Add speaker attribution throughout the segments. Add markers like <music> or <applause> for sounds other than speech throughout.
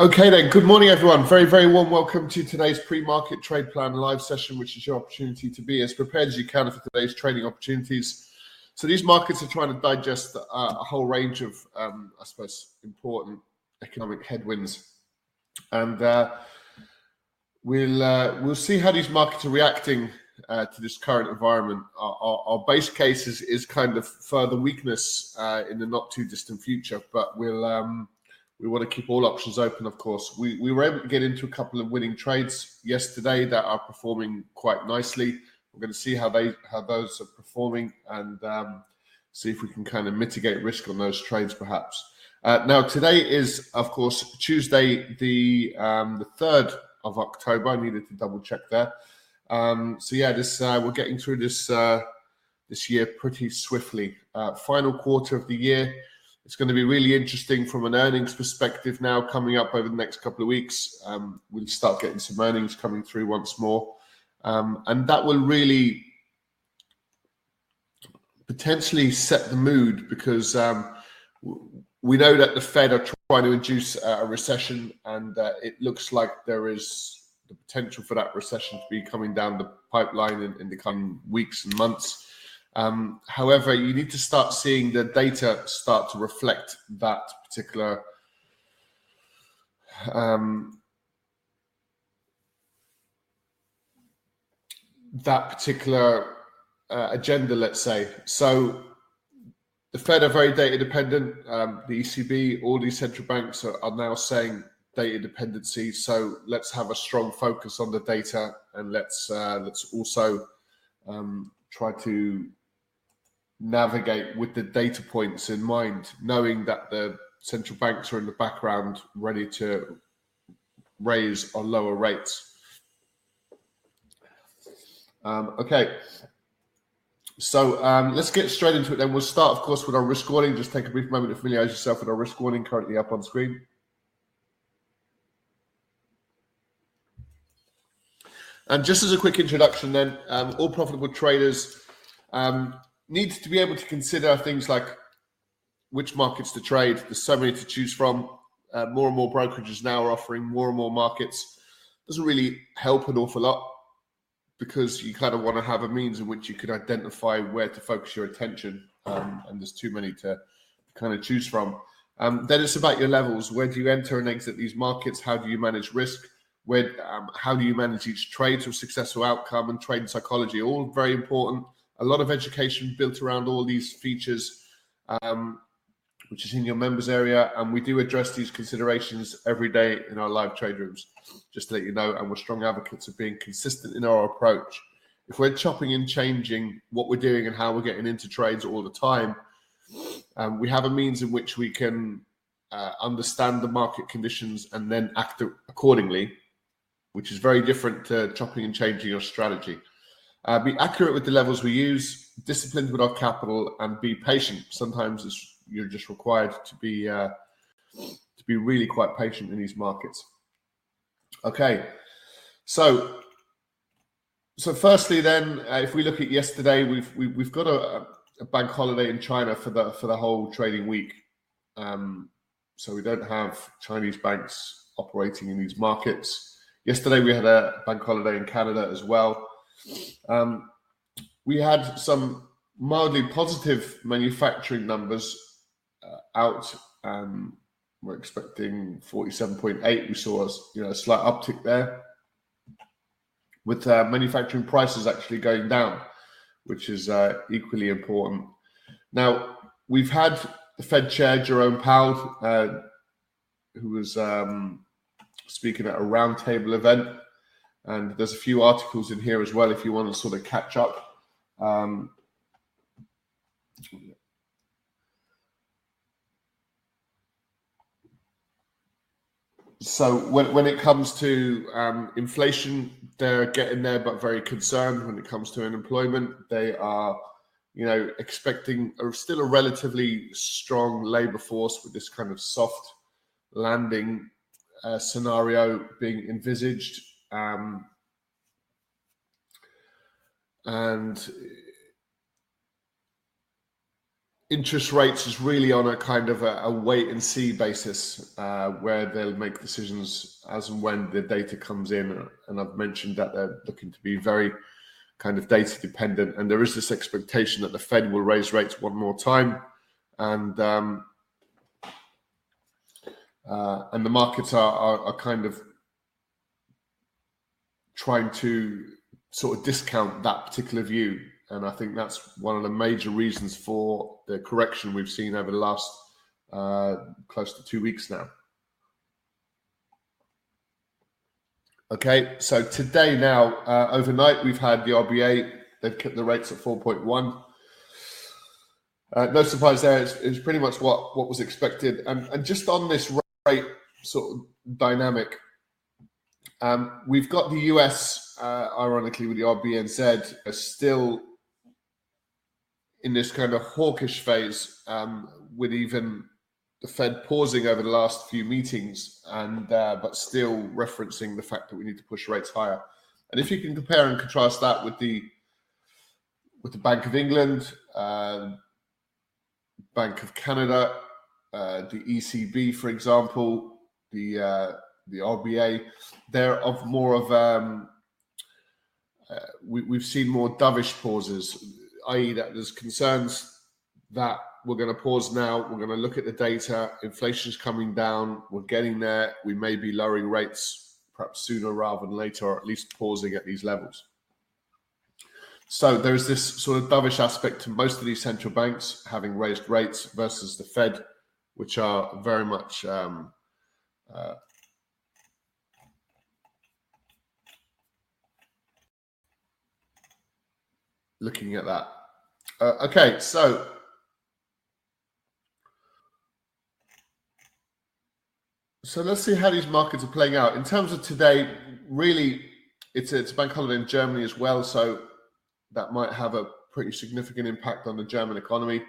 Speaker 1: Okay then, good morning everyone. Very, very warm welcome to today's pre-market trade plan live session, which is your opportunity to be as prepared as you can for today's trading opportunities. So these markets are trying to digest uh, a whole range of, um, I suppose, important economic headwinds, and uh, we'll uh, we'll see how these markets are reacting uh, to this current environment. Our, our, our, base case is, is kind of further weakness uh, in the not too distant future, but we'll um, we want to keep all options open, of course. We, we were able to get into a couple of winning trades yesterday that are performing quite nicely. We're going to see how they how those are performing and um, see if we can kind of mitigate risk on those trades, perhaps. Uh, now, today is, of course, Tuesday, the um, the third of October. I needed to double check there. Um, so yeah, this uh, we're getting through this uh, this year pretty swiftly. Uh, final quarter of the year. It's going to be really interesting from an earnings perspective now coming up over the next couple of weeks. Um, we'll start getting some earnings coming through once more. Um, and that will really potentially set the mood because um, we know that the Fed are trying to induce a recession, and uh, it looks like there is the potential for that recession to be coming down the pipeline in, in the coming weeks and months. Um, however, you need to start seeing the data start to reflect that particular um, that particular uh, agenda, let's say. So the Fed are very data dependent. Um, the ECB, all these central banks are, are, now saying data dependency. So let's have a strong focus on the data, and let's uh, let's also um, try to navigate with the data points in mind, knowing that the central banks are in the background ready to raise or lower rates. Um, okay, so um, let's get straight into it then. We'll start, of course, with our risk warning. Just take a brief moment to familiarize yourself with our risk warning currently up on screen. And just as a quick introduction, then, um, all profitable traders um, need to be able to consider things like which markets to trade. There's so many to choose from. Uh, more and more brokerages now are offering more and more markets. Doesn't really help an awful lot because you kind of want to have a means in which you can identify where to focus your attention, um, and there's too many to kind of choose from. Um, then it's about your levels. Where do you enter and exit these markets? How do you manage risk? Where, um, how do you manage each trade to a successful outcome and trade psychology? All very important a lot of education built around all these features, um, which is in your members area. And we do address these considerations every day in our live trade rooms, just to let you know. And we're strong advocates of being consistent in our approach. If we're chopping and changing what we're doing and how we're getting into trades all the time, um, we have a means in which we can uh, understand the market conditions and then act accordingly, which is very different to chopping and changing your strategy. Uh, be accurate with the levels we use, disciplined with our capital, and be patient. Sometimes you're just required to be uh, to be really quite patient in these markets. Okay, so so firstly, then, uh, if we look at yesterday, we've we, have we have got a, a, bank holiday in China for the for the whole trading week. Um, so we don't have Chinese banks operating in these markets. Yesterday, we had a bank holiday in Canada as well. Um, we had some mildly positive manufacturing numbers uh, out. Um, we're expecting 47.8. We saw a, you know, a slight uptick there, with uh, manufacturing prices actually going down, which is uh, equally important. Now, we've had the Fed Chair Jerome Powell, uh, who was um, speaking at a roundtable event and there's a few articles in here as well if you want to sort of catch up. Um, so when, when it comes to um, inflation, they're getting there, but very concerned. When it comes to unemployment, they are, you know, expecting a, still a relatively strong labour force with this kind of soft landing uh, scenario being envisaged. Um, and interest rates is really on a kind of a, a wait and see basis uh, where they'll make decisions as and when the data comes in. And I've mentioned that they're looking to be very kind of data dependent. And there is this expectation that the Fed will raise rates one more time. And um, uh, and the markets are, are, are kind of trying to sort of discount that particular view and I think that's one of the major reasons for the correction we've seen over the last uh, close to two weeks now. Okay, so today now, uh, overnight, we've had the RBA, they've kept the rates at 4.1. Uh, no surprise there, it's, it's, pretty much what, what was expected. And, and just on this rate sort of dynamic, um, we've got the US, uh, ironically, with the RBNZ, still in this kind of hawkish phase, um, with even the Fed pausing over the last few meetings, and uh, but still referencing the fact that we need to push rates higher. And if you can compare and contrast that with the with the Bank of England, uh, Bank of Canada, uh, the ECB, for example, the uh, the RBA, they're of more of um, uh, we, have seen more dovish pauses i.e., that there's concerns that we're going to pause now. We're going to look at the data. Inflation's coming down. We're getting there. We may be lowering rates perhaps sooner rather than later, or at least pausing at these levels. So there's this sort of dovish aspect to most of these central banks having raised rates versus the Fed, which are very much um, uh, looking at that. Uh, okay, so so let's see how these markets are playing out in terms of today. Really, it's it's bank holiday in Germany as well, so that might have a pretty significant impact on the German economy.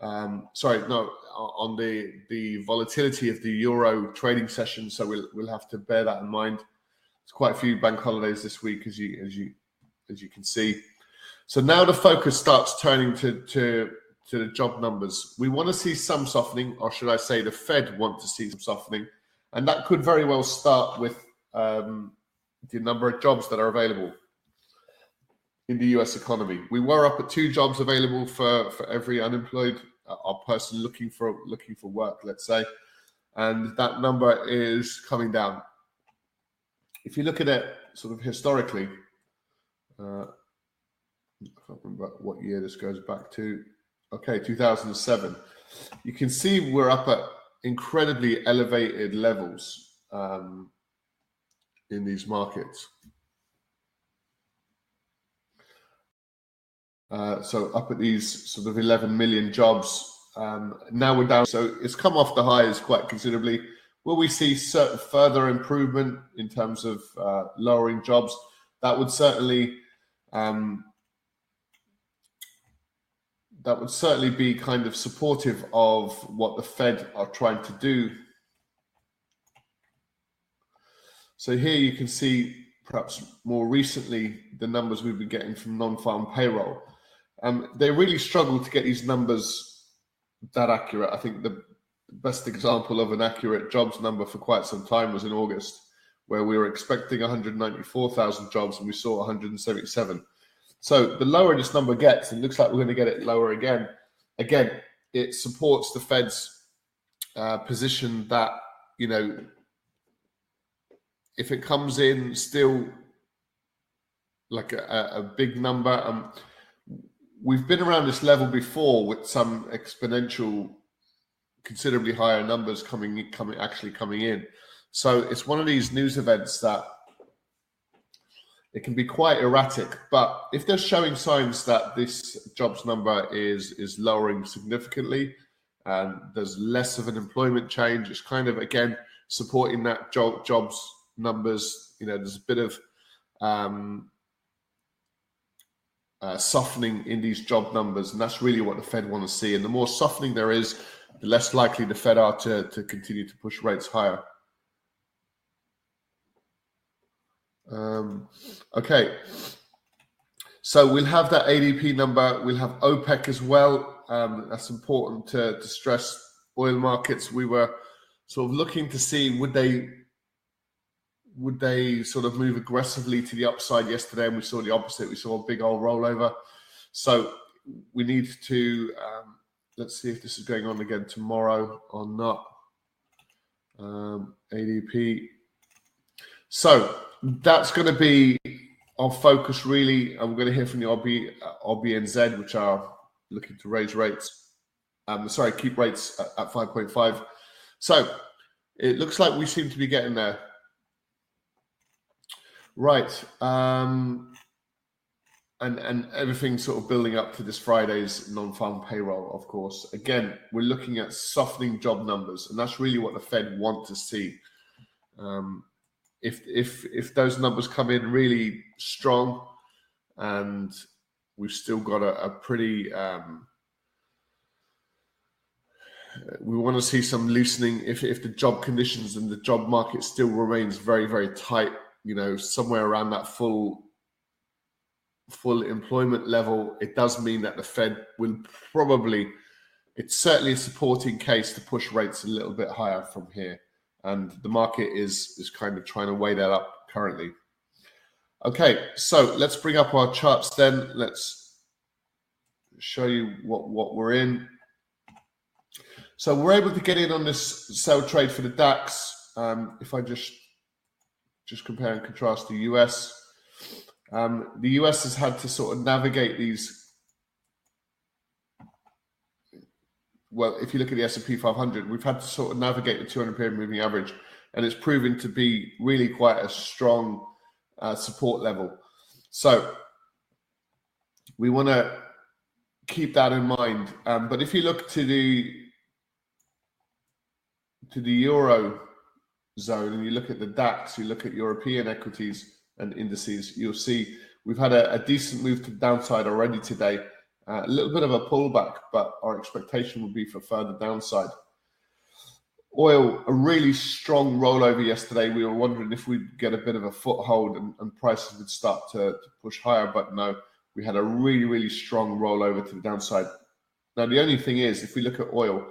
Speaker 1: Um, sorry, no, on the the volatility of the euro trading session. So we'll we'll have to bear that in mind. There's quite a few bank holidays this week, as you as you as you can see. So now the focus starts turning to, to, to the job numbers. We want to see some softening, or should I say, the Fed want to see some softening. And that could very well start with um, the number of jobs that are available in the US economy. We were up at two jobs available for, for every unemployed uh, person looking for looking for work, let's say, and that number is coming down. If you look at it sort of historically, uh, I can't remember what year this goes back to. Okay, 2007. You can see we're up at incredibly elevated levels um, in these markets. Uh, so up at these sort of 11 million jobs. Um, now we're down. So it's come off the highs quite considerably. Will we see certain further improvement in terms of uh, lowering jobs? That would certainly um, that would certainly be kind of supportive of what the Fed are trying to do. So here you can see perhaps more recently the numbers we've been getting from non-farm payroll. Um, they really struggle to get these numbers that accurate. I think the best example of an accurate jobs number for quite some time was in August, where we were expecting 194,000 jobs and we saw 177. So the lower this number gets, it looks like we're going to get it lower again. Again, it supports the Fed's uh, position that you know if it comes in still like a, a big number, um, we've been around this level before with some exponential, considerably higher numbers coming coming actually coming in. So it's one of these news events that it can be quite erratic. But if they're showing signs that this jobs number is is lowering significantly, and there's less of an employment change, it's kind of again supporting that job jobs numbers. You know, there's a bit of um, uh, softening in these job numbers, and that's really what the Fed want to see. And the more softening there is, the less likely the Fed are to to continue to push rates higher. Um, okay. So we'll have that ADP number. We'll have OPEC as well. Um, that's important to, to stress. Oil markets, we were sort of looking to see would they would they sort of move aggressively to the upside yesterday, and we saw the opposite. We saw a big old rollover. So we need to um, let's see if this is going on again tomorrow or not. Um, ADP. So that's going to be our focus really. I'm going to hear from the RB, RBNZ, which are looking to raise rates. Um, sorry, keep rates at, at 5.5. So it looks like we seem to be getting there. Right. Um, and and everything sort of building up to this Friday's non-farm payroll, of course. Again, we're looking at softening job numbers, and that's really what the Fed want to see. Um, if if if those numbers come in really strong, and we've still got a, a pretty um, we want to see some loosening. If if the job conditions and the job market still remains very very tight you know somewhere around that full full employment level it does mean that the fed will probably it's certainly a supporting case to push rates a little bit higher from here and the market is is kind of trying to weigh that up currently okay so let's bring up our charts then let's show you what what we're in so we're able to get in on this sell trade for the DAX. Um, if I just just compare and contrast the US, um, the US has had to sort of navigate these. Well, if you look at the S&P 500, we've had to sort of navigate the 200 period moving average, and it's proven to be really quite a strong uh, support level. So we want to keep that in mind. Um, but if you look to the to the euro zone and you look at the DAX, you look at European equities and indices, you'll see we've had a, a decent move to the downside already today. A little bit of a pullback, but our expectation would be for further downside. Oil, a really strong rollover yesterday. We were wondering if we'd get a bit of a foothold and, and prices would start to, to push higher, but no, we had a really, really strong rollover to the downside. Now, the only thing is, if we look at oil,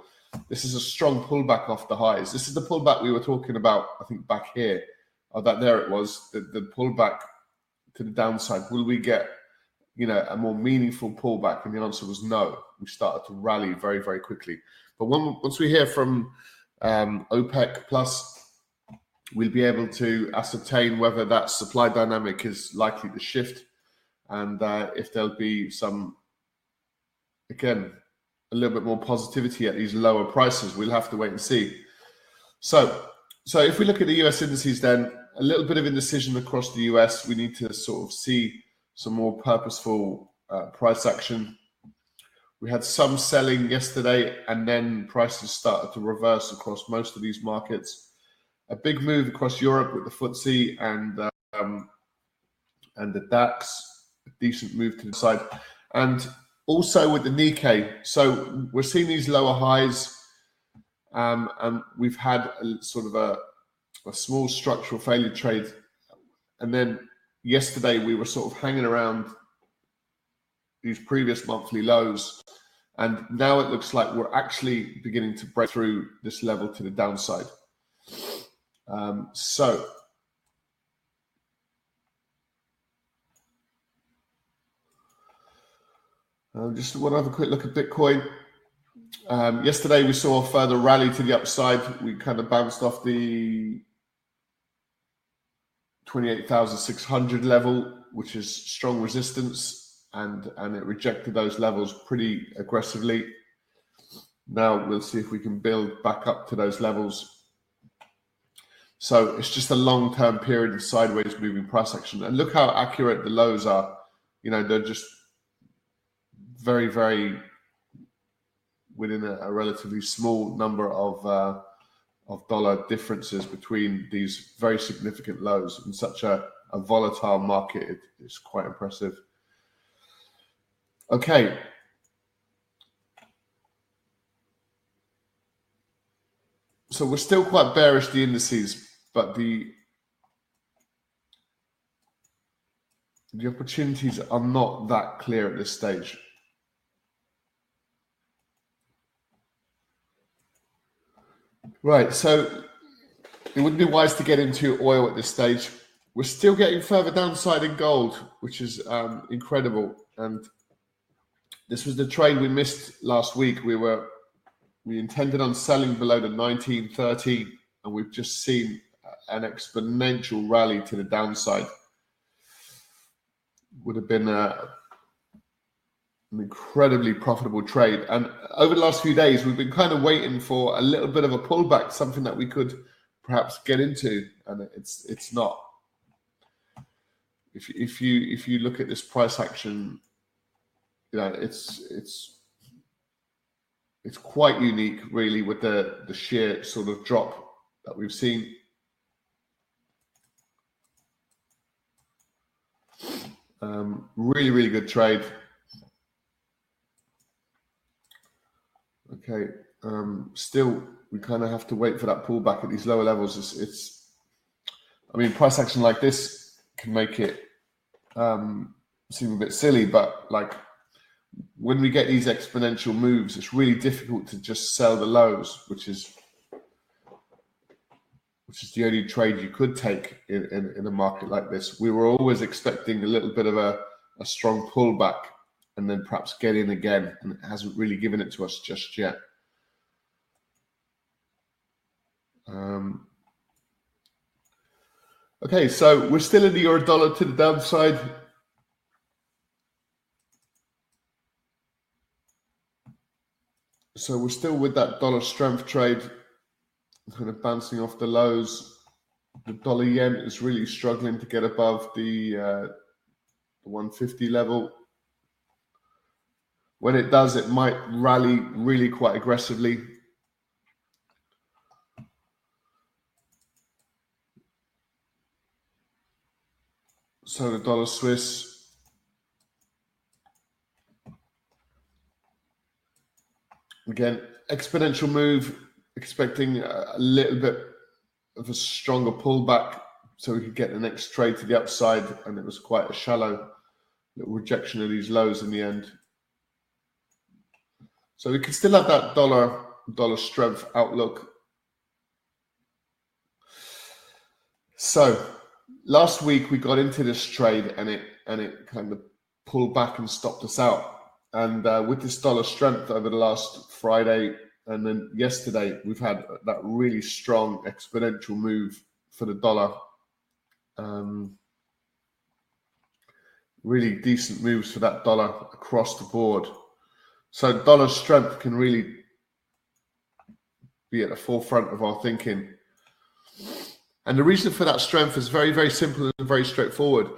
Speaker 1: this is a strong pullback off the highs. This is the pullback we were talking about, I think, back here. Oh, that there it was, the, the pullback to the downside. Will we get, you know, a more meaningful pullback? And the answer was no. We started to rally very, very quickly. But when, once we hear from um, OPEC plus, we'll be able to ascertain whether that supply dynamic is likely to shift and uh, if there'll be some, again, a little bit more positivity at these lower prices. We'll have to wait and see. So, so if we look at the US indices, then a little bit of indecision across the US. We need to sort of see some more purposeful uh, price action. We had some selling yesterday, and then prices started to reverse across most of these markets. A big move across Europe with the FTSE and um, and the DAX. A decent move to the side, and also with the Nikkei. So we're seeing these lower highs, um, and we've had a, sort of a, a small structural failure trade. And then yesterday we were sort of hanging around these previous monthly lows. And now it looks like we're actually beginning to break through this level to the downside. Um, so Um, just want to have a quick look at Bitcoin. Um, yesterday, we saw a further rally to the upside. We kind of bounced off the 28,600 level, which is strong resistance, and, and it rejected those levels pretty aggressively. Now we'll see if we can build back up to those levels. So it's just a long term period of sideways moving price action. And look how accurate the lows are. You know, they're just very, very within a, a relatively small number of uh, of dollar differences between these very significant lows in such a, a volatile market. It, it's quite impressive. Okay. So we're still quite bearish the indices, but the the opportunities are not that clear at this stage. Right. So it wouldn't be wise to get into oil at this stage. We're still getting further downside in gold, which is um, incredible. And this was the trade we missed last week. We were we intended on selling below the 1913, and we've just seen an exponential rally to the downside. Would have been a, an incredibly profitable trade. And over the last few days, we've been kind of waiting for a little bit of a pullback, something that we could perhaps get into, and it's it's not. If if you if you look at this price action, you know it's it's it's quite unique, really, with the the sheer sort of drop that we've seen. Um, really, really good trade. Okay, um, still, we kind of have to wait for that pullback at these lower levels. It's, it's I mean, price action like this can make it um, seem a bit silly, but like when we get these exponential moves, it's really difficult to just sell the lows, which is which is the only trade you could take in, in, in, a market like this. We were always expecting a little bit of a, a strong pullback and then perhaps get in again, and it hasn't really given it to us just yet. Um, okay, so we're still in the euro dollar to the downside. So we're still with that dollar strength trade, kind of bouncing off the lows. The dollar yen is really struggling to get above the, uh, the 150 level. When it does, it might rally really quite aggressively. So the dollar Swiss Again, exponential move, expecting a little bit of a stronger pullback so we could get the next trade to the upside. And it was quite a shallow little rejection of these lows in the end. So we can still have that dollar dollar strength outlook. So last week we got into this trade and it and it kind of pulled back and stopped us out. And uh, with this dollar strength over the last Friday and then yesterday, we've had that really strong exponential move for the dollar. Um, really decent moves for that dollar across the board. So dollar strength can really be at the forefront of our thinking. And the reason for that strength is very, very simple and very straightforward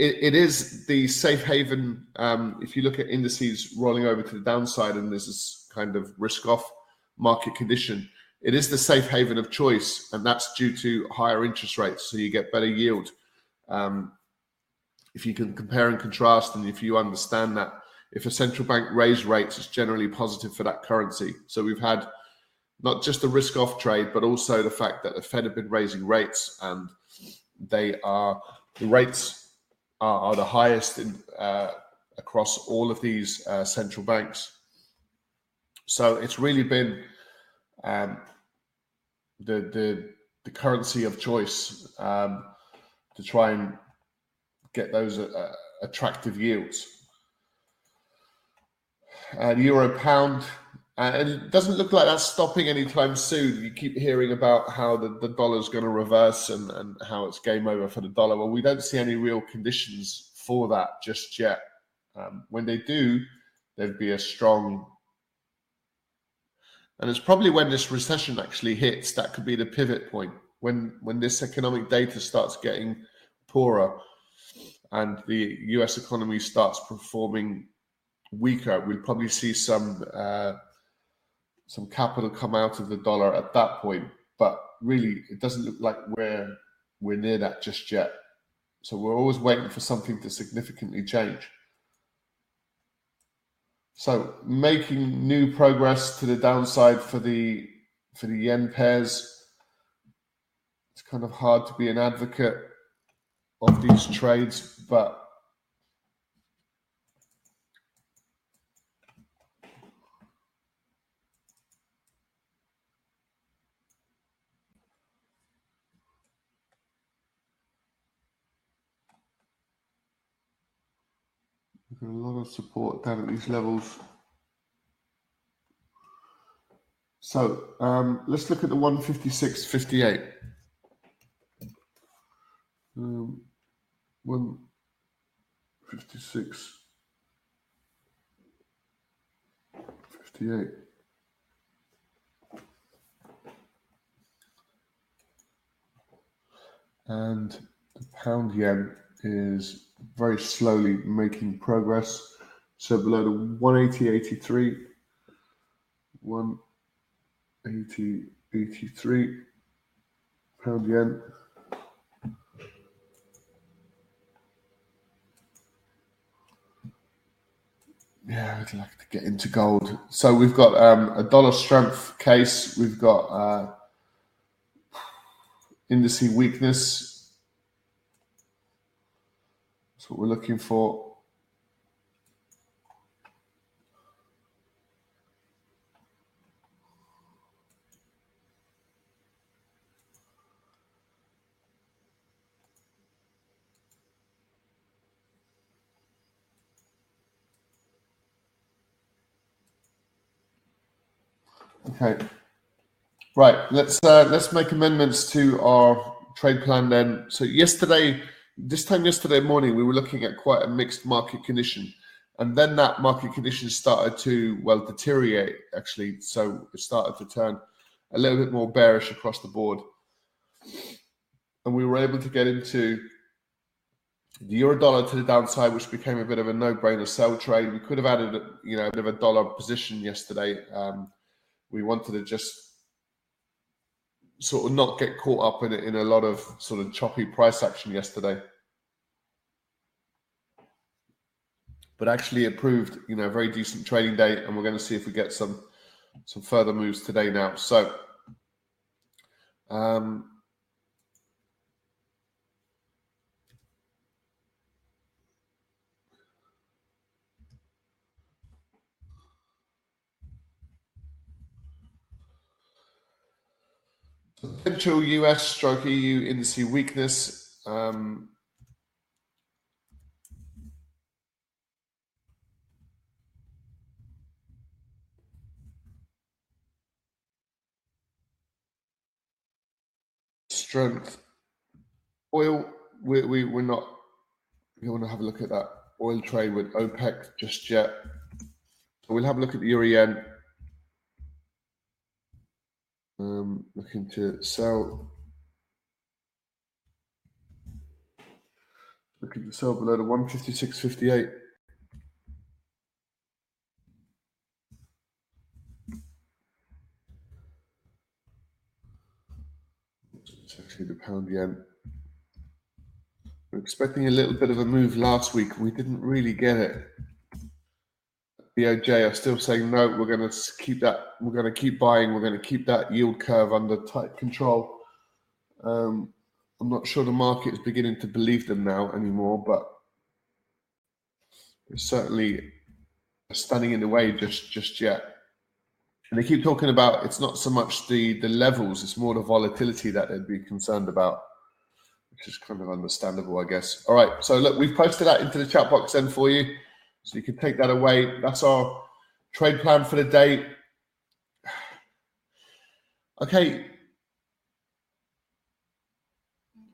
Speaker 1: it, it is the safe haven. Um, if you look at indices rolling over to the downside and there's this kind of risk off market condition, it is the safe haven of choice, and that's due to higher interest rates. So you get better yield. Um, if you can compare and contrast, and if you understand that if a central bank raise rates, it's generally positive for that currency. So we've had not just the risk off trade, but also the fact that the Fed have been raising rates and they are the rates are, are the highest in, uh, across all of these uh, central banks. So it's really been um, the the the currency of choice um, to try and get those uh, attractive yields. Euro pound, uh, and it doesn't look like that's stopping anytime soon. You keep hearing about how the, the dollar's going to reverse and, and how it's game over for the dollar. Well, we don't see any real conditions for that just yet. Um, when they do, there'd be a strong, and it's probably when this recession actually hits that could be the pivot point when when this economic data starts getting poorer and the U.S. economy starts performing weaker. We'll probably see some. Uh, some capital come out of the dollar at that point. But really, it doesn't look like we're we're near that just yet. So we're always waiting for something to significantly change. So making new progress to the downside for the for the yen pairs. It's kind of hard to be an advocate of these trades, but a lot of support down at these levels. So um, let's look at the 156.58. Um, 156. 58. And the pound yen is very slowly making progress. So below the 180.83, 180.83 pound yen. Yeah, I'd like to get into gold. So we've got um, a dollar strength case. We've got uh, indice weakness. What we're looking for. Okay. Right. Let's uh, let's make amendments to our trade plan then. So yesterday, this time yesterday morning, we were looking at quite a mixed market condition, and then that market condition started to well deteriorate actually. So it started to turn a little bit more bearish across the board, and we were able to get into the euro dollar to the downside, which became a bit of a no-brainer sell trade. We could have added, you know, a bit of a dollar position yesterday. Um, we wanted to just sort of not get caught up in in a lot of sort of choppy price action yesterday. But actually, it proved you know very decent trading day, and we're going to see if we get some some further moves today now. So. Um, Potential US stroke EU indice weakness. Um, strength. Oil, we, we, we're not, we want to have a look at that oil trade with OPEC just yet. So we'll have a look at the euro. Um, looking to sell. Looking to sell below the 156.58. It's actually the pound yen. We're expecting a little bit of a move last week. We didn't really get it. BOJ are still saying no. We're going to keep that. We're going to keep buying. We're going to keep that yield curve under tight control. Um, I'm not sure the market is beginning to believe them now anymore, but it's certainly standing in the way just just yet. And they keep talking about it's not so much the the levels; it's more the volatility that they'd be concerned about, which is kind of understandable, I guess. All right, so look, we've posted that into the chat box then for you. So you can take that away. That's our trade plan for the day. <sighs> Okay.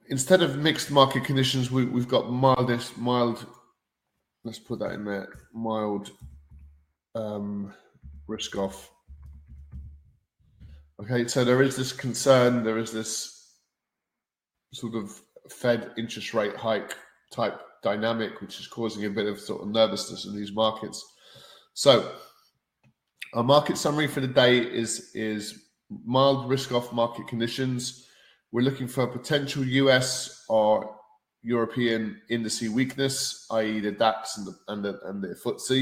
Speaker 1: Instead of mixed market conditions, we, we've got mildest, mild, let's put that in there, mild um, risk off. Okay, so there is this concern, there is this sort of Fed interest rate hike type dynamic, which is causing a bit of sort of nervousness in these markets. So, our market summary for the day is is mild risk-off market conditions. We're looking for potential US or European indice weakness, i.e., the DAX and the and the, and the FTSE.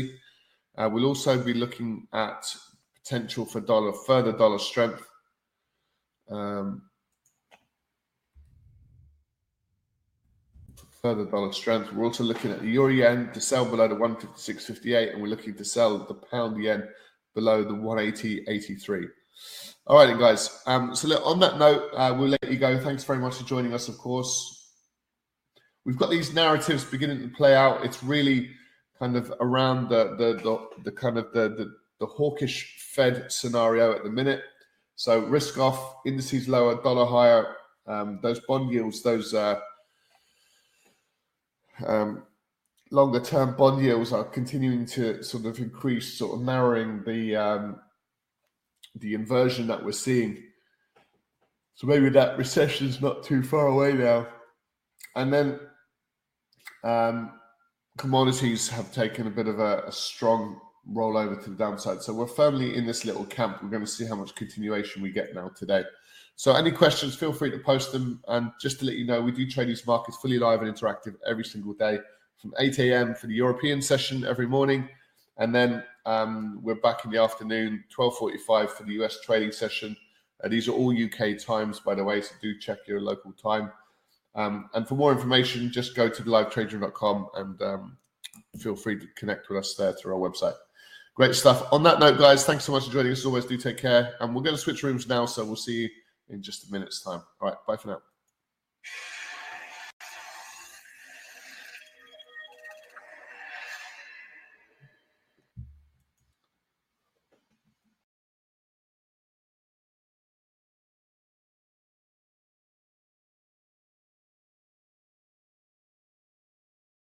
Speaker 1: Uh, we'll also be looking at potential for dollar further dollar strength. Um, further dollar strength. We're also looking at the euro yen to sell below the 156.58, and we're looking to sell the pound yen below the 180.83. All right, guys. Um, so, look, on that note, uh, we'll let you go. Thanks very much for joining us, of course. We've got these narratives beginning to play out. It's really kind of around the the the, the kind of the, the the hawkish Fed scenario at the minute. So risk off, indices lower, dollar higher. Um, those bond yields, those uh, um, longer term bond yields are continuing to sort of increase, sort of narrowing the um, the inversion that we're seeing. So maybe that recession is not too far away now. And then um, commodities have taken a bit of a, a strong roll over to the downside. So we're firmly in this little camp. We're going to see how much continuation we get now today. So any questions, feel free to post them. And just to let you know, we do trade these markets fully live and interactive every single day from 8 a.m. for the European session every morning. And then um, we're back in the afternoon, 12.45 for the US trading session. Uh, these are all UK times, by the way, so do check your local time. Um, and for more information, just go to livetraderoom.com and um, feel free to connect with us there through our website. Great stuff. On that note, guys, thanks so much for joining us. As always, do take care. And we're going to switch rooms now, so we'll see you in just a minute's time. All right, bye for now.